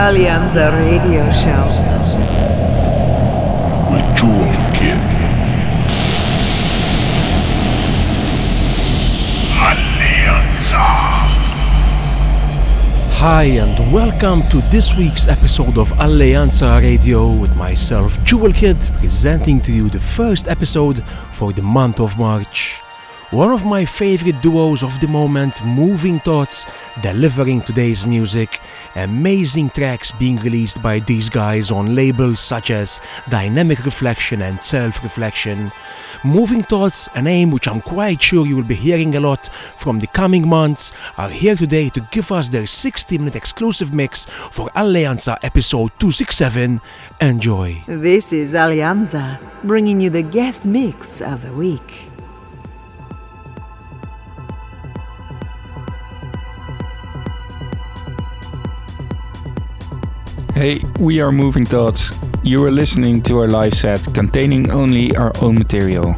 Alleanza Radio Show. With Jewel Kid. Alleanza. Hi, and welcome to this week's episode of Alleanza Radio with myself, Jewel Kid, presenting to you the first episode for the month of March. One of my favorite duos of the moment, Moving Thoughts, delivering today's music. Amazing tracks being released by these guys on labels such as Dynamic Reflection and Self Reflection. Moving Thoughts, a name which I'm quite sure you will be hearing a lot from the coming months, are here today to give us their 60 minute exclusive mix for Alleanza episode 267. Enjoy. This is Alleanza, bringing you the guest mix of the week. Hey, we are Moving Thoughts. You are listening to our live set containing only our own material.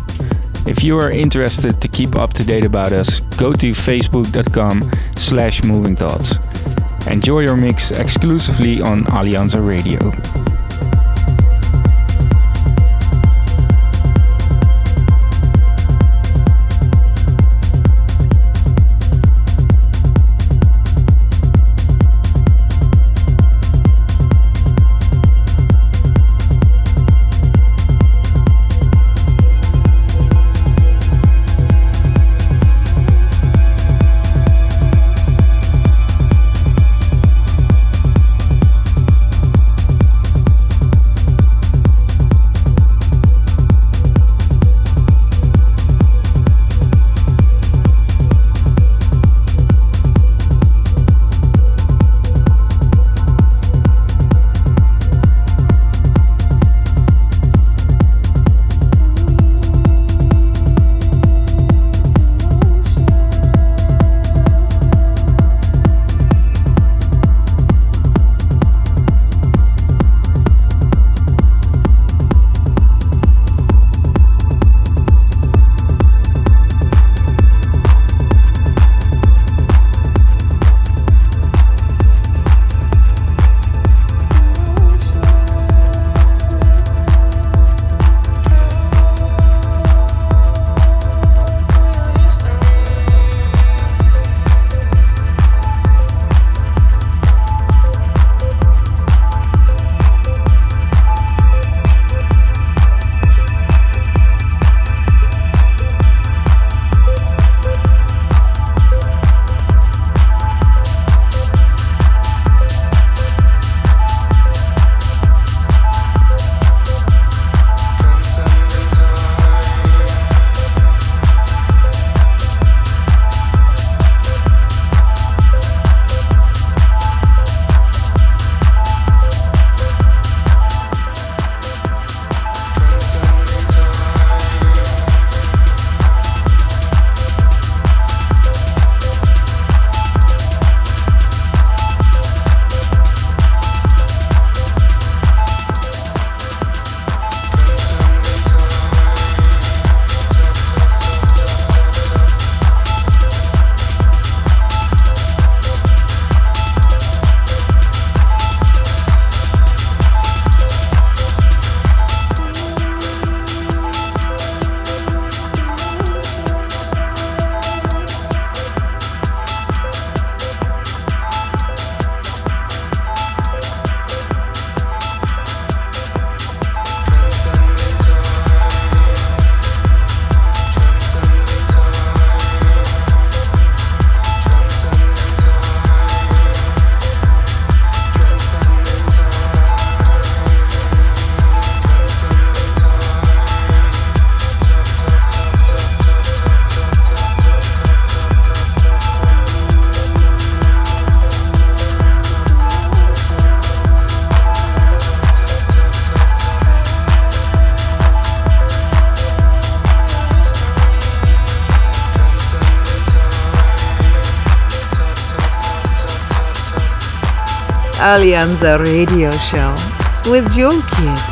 If you are interested to keep up to date about us, go to facebook.com slash moving thoughts. Enjoy your mix exclusively on Alleanza Radio. Alleanza Radio Show with Jewel Kid.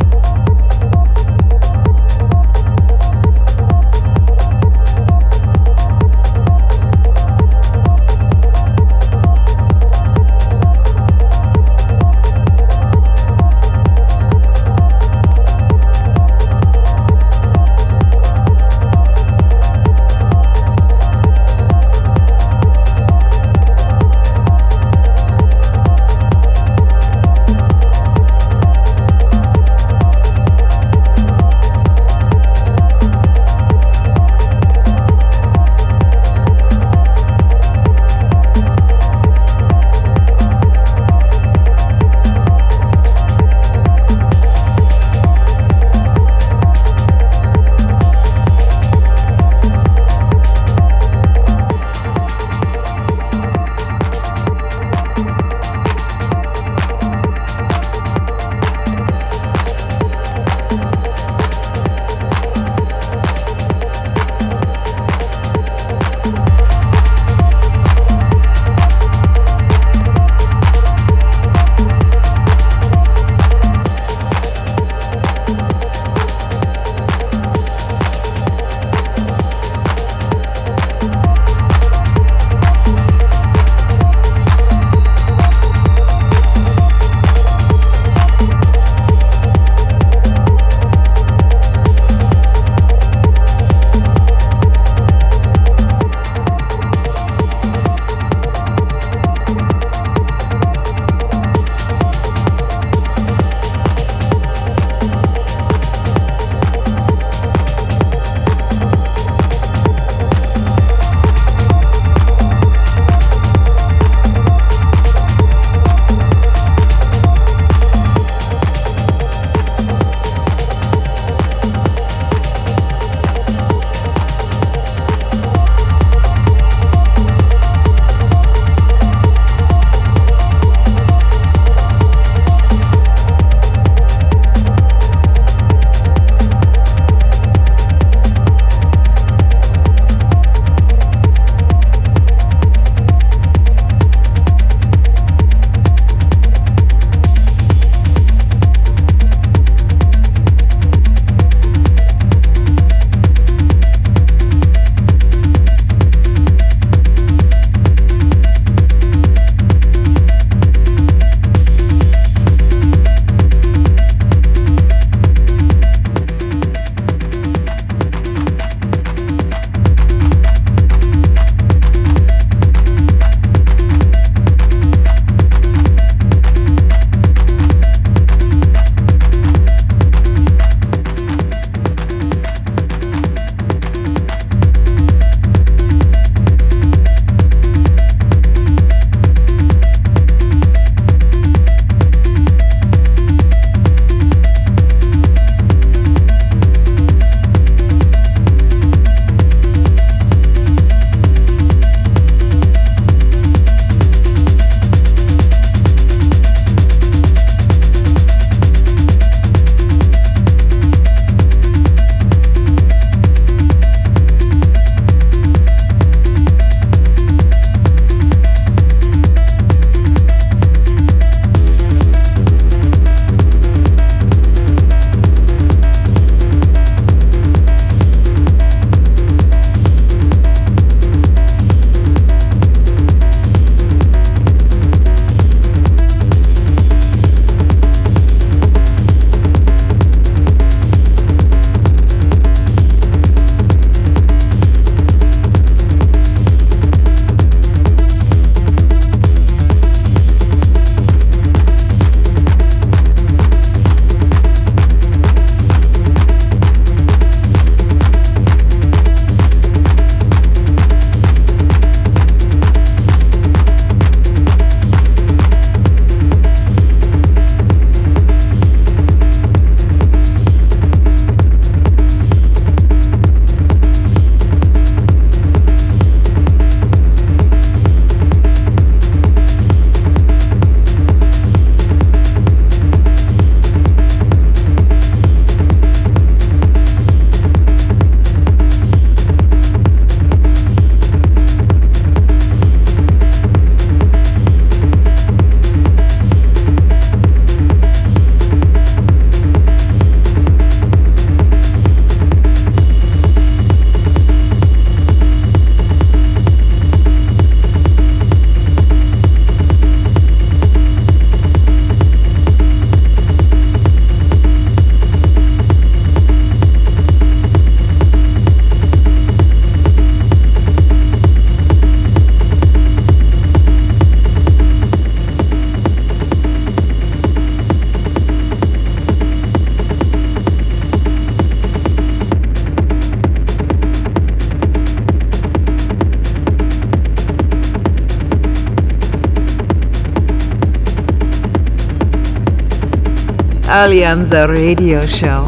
Alleanza Radio Show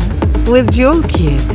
with Jewel Kid.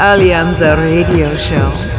Alleanza Radio Show.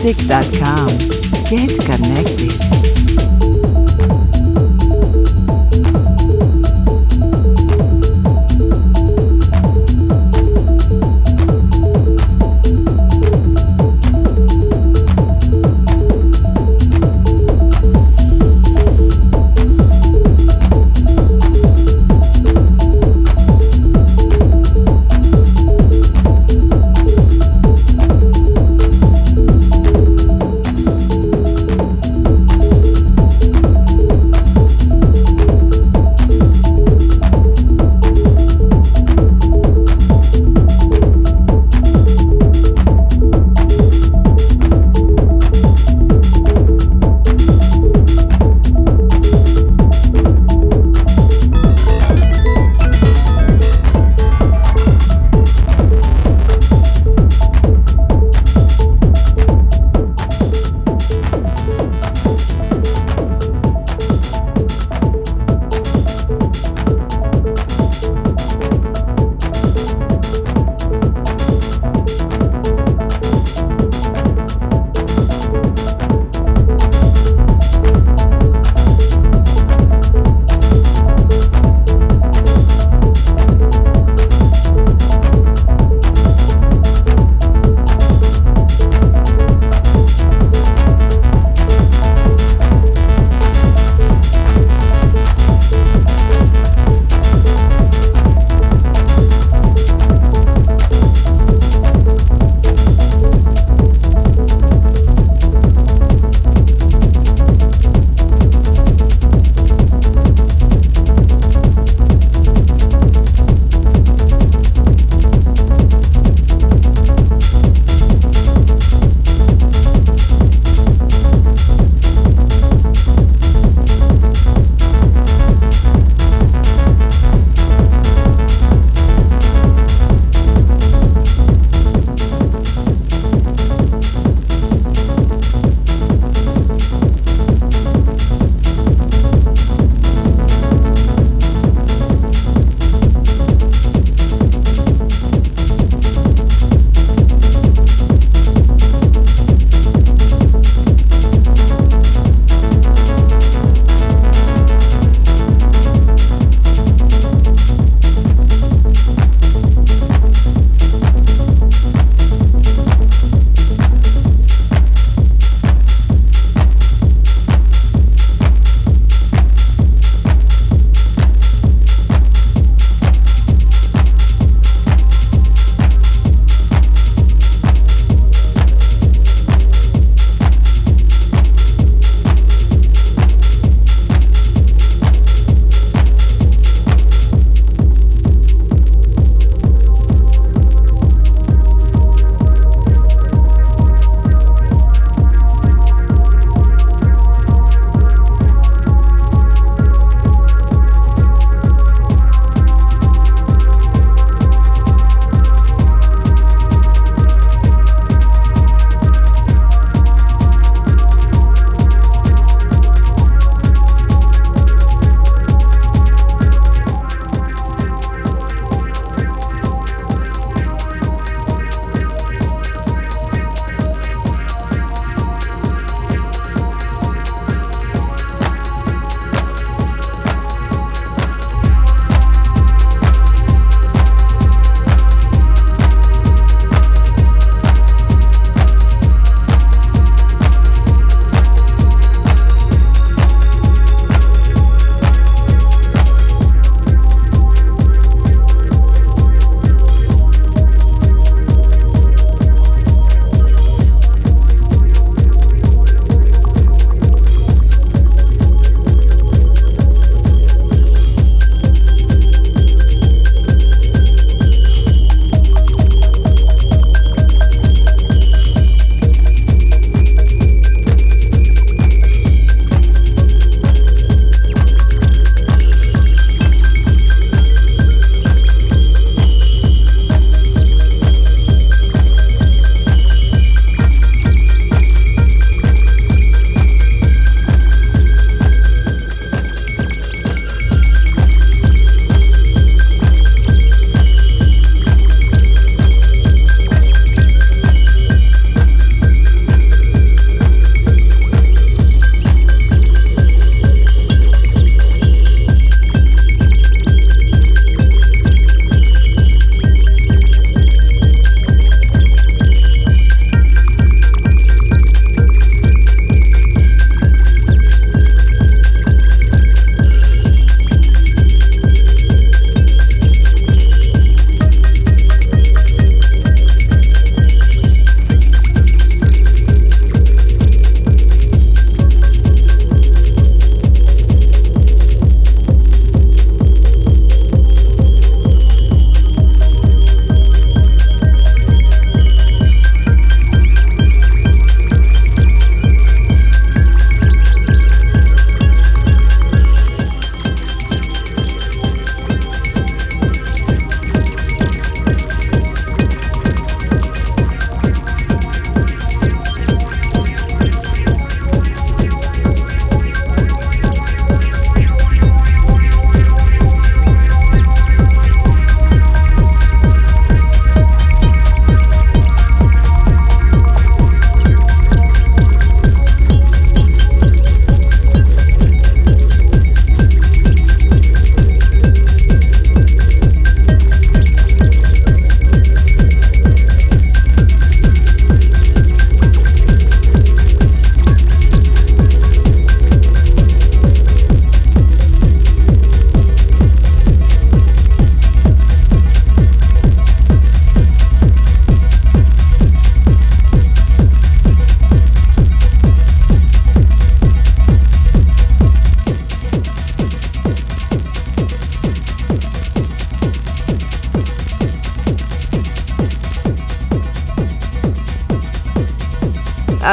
alleanzamusic.com.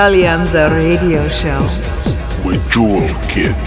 Alleanza Radio Show with Jewel Kid.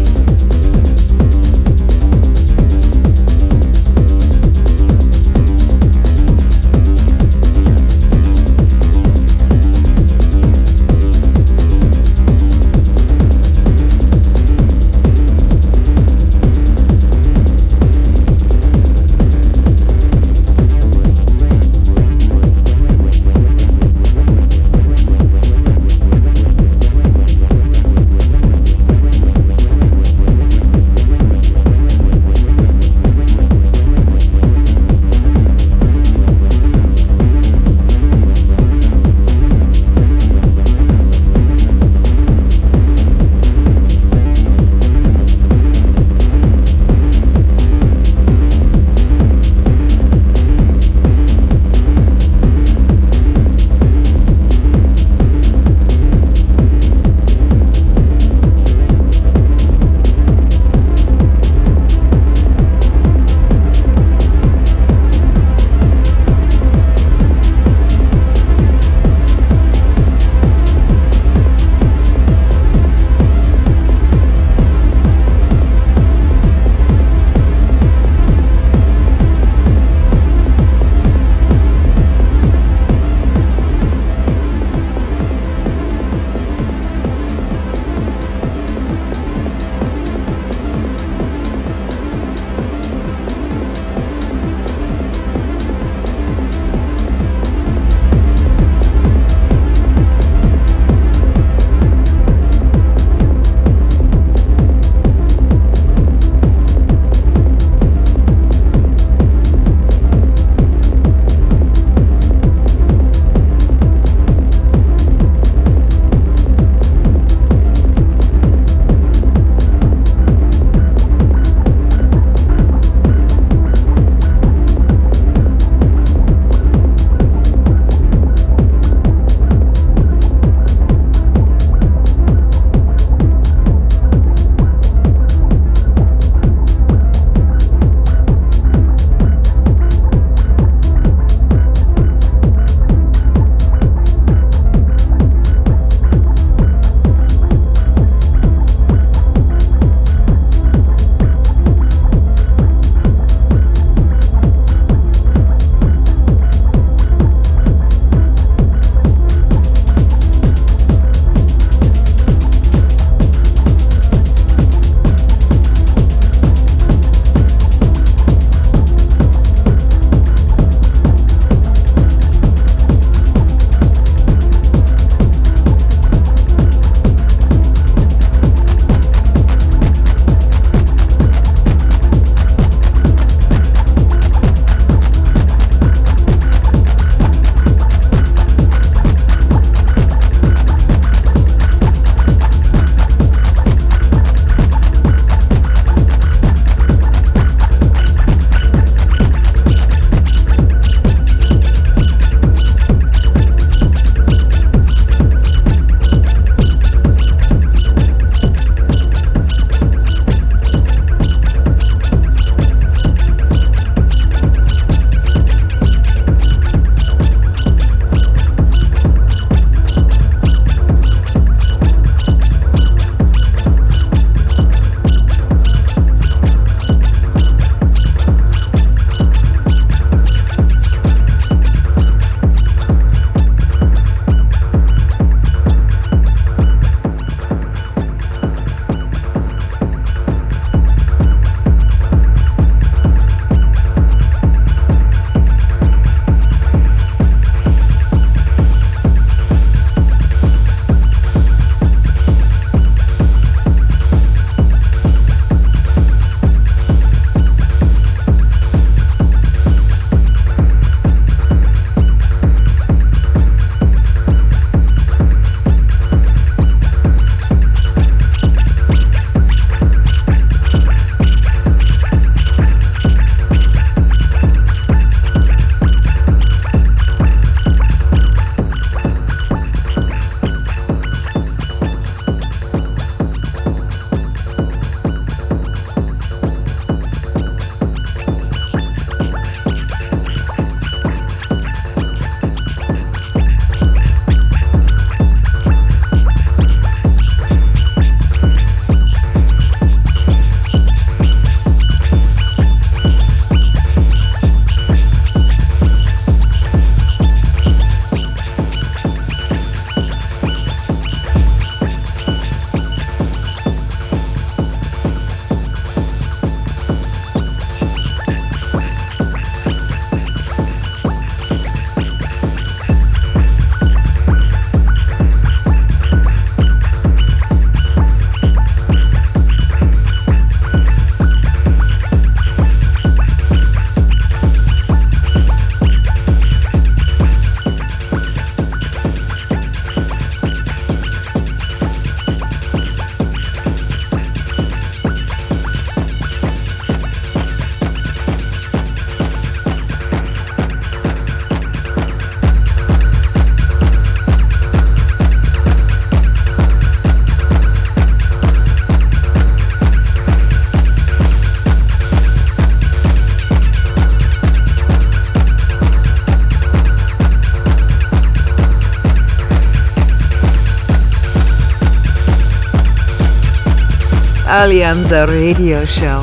Alleanza Radio Show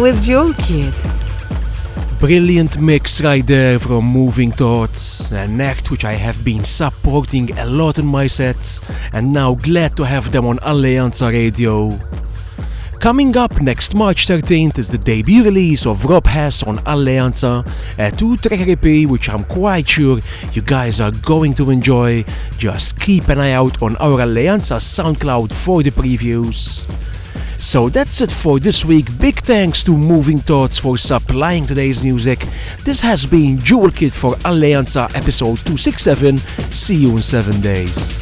with Jewel Kid. Brilliant mix right there from Moving Thoughts, an act which I have been supporting a lot in my sets and now glad to have them on Alleanza Radio. Coming up next March 13th is the debut release of Rob Hess on Alleanza, a two-track EP which I'm quite sure you guys are going to enjoy. Just keep an eye out on our Alleanza SoundCloud for the previews. So that's it for this week. Big thanks to Moving Thoughts for supplying today's music. This has been Jewel Kid for Alleanza episode 267. See you in 7 days.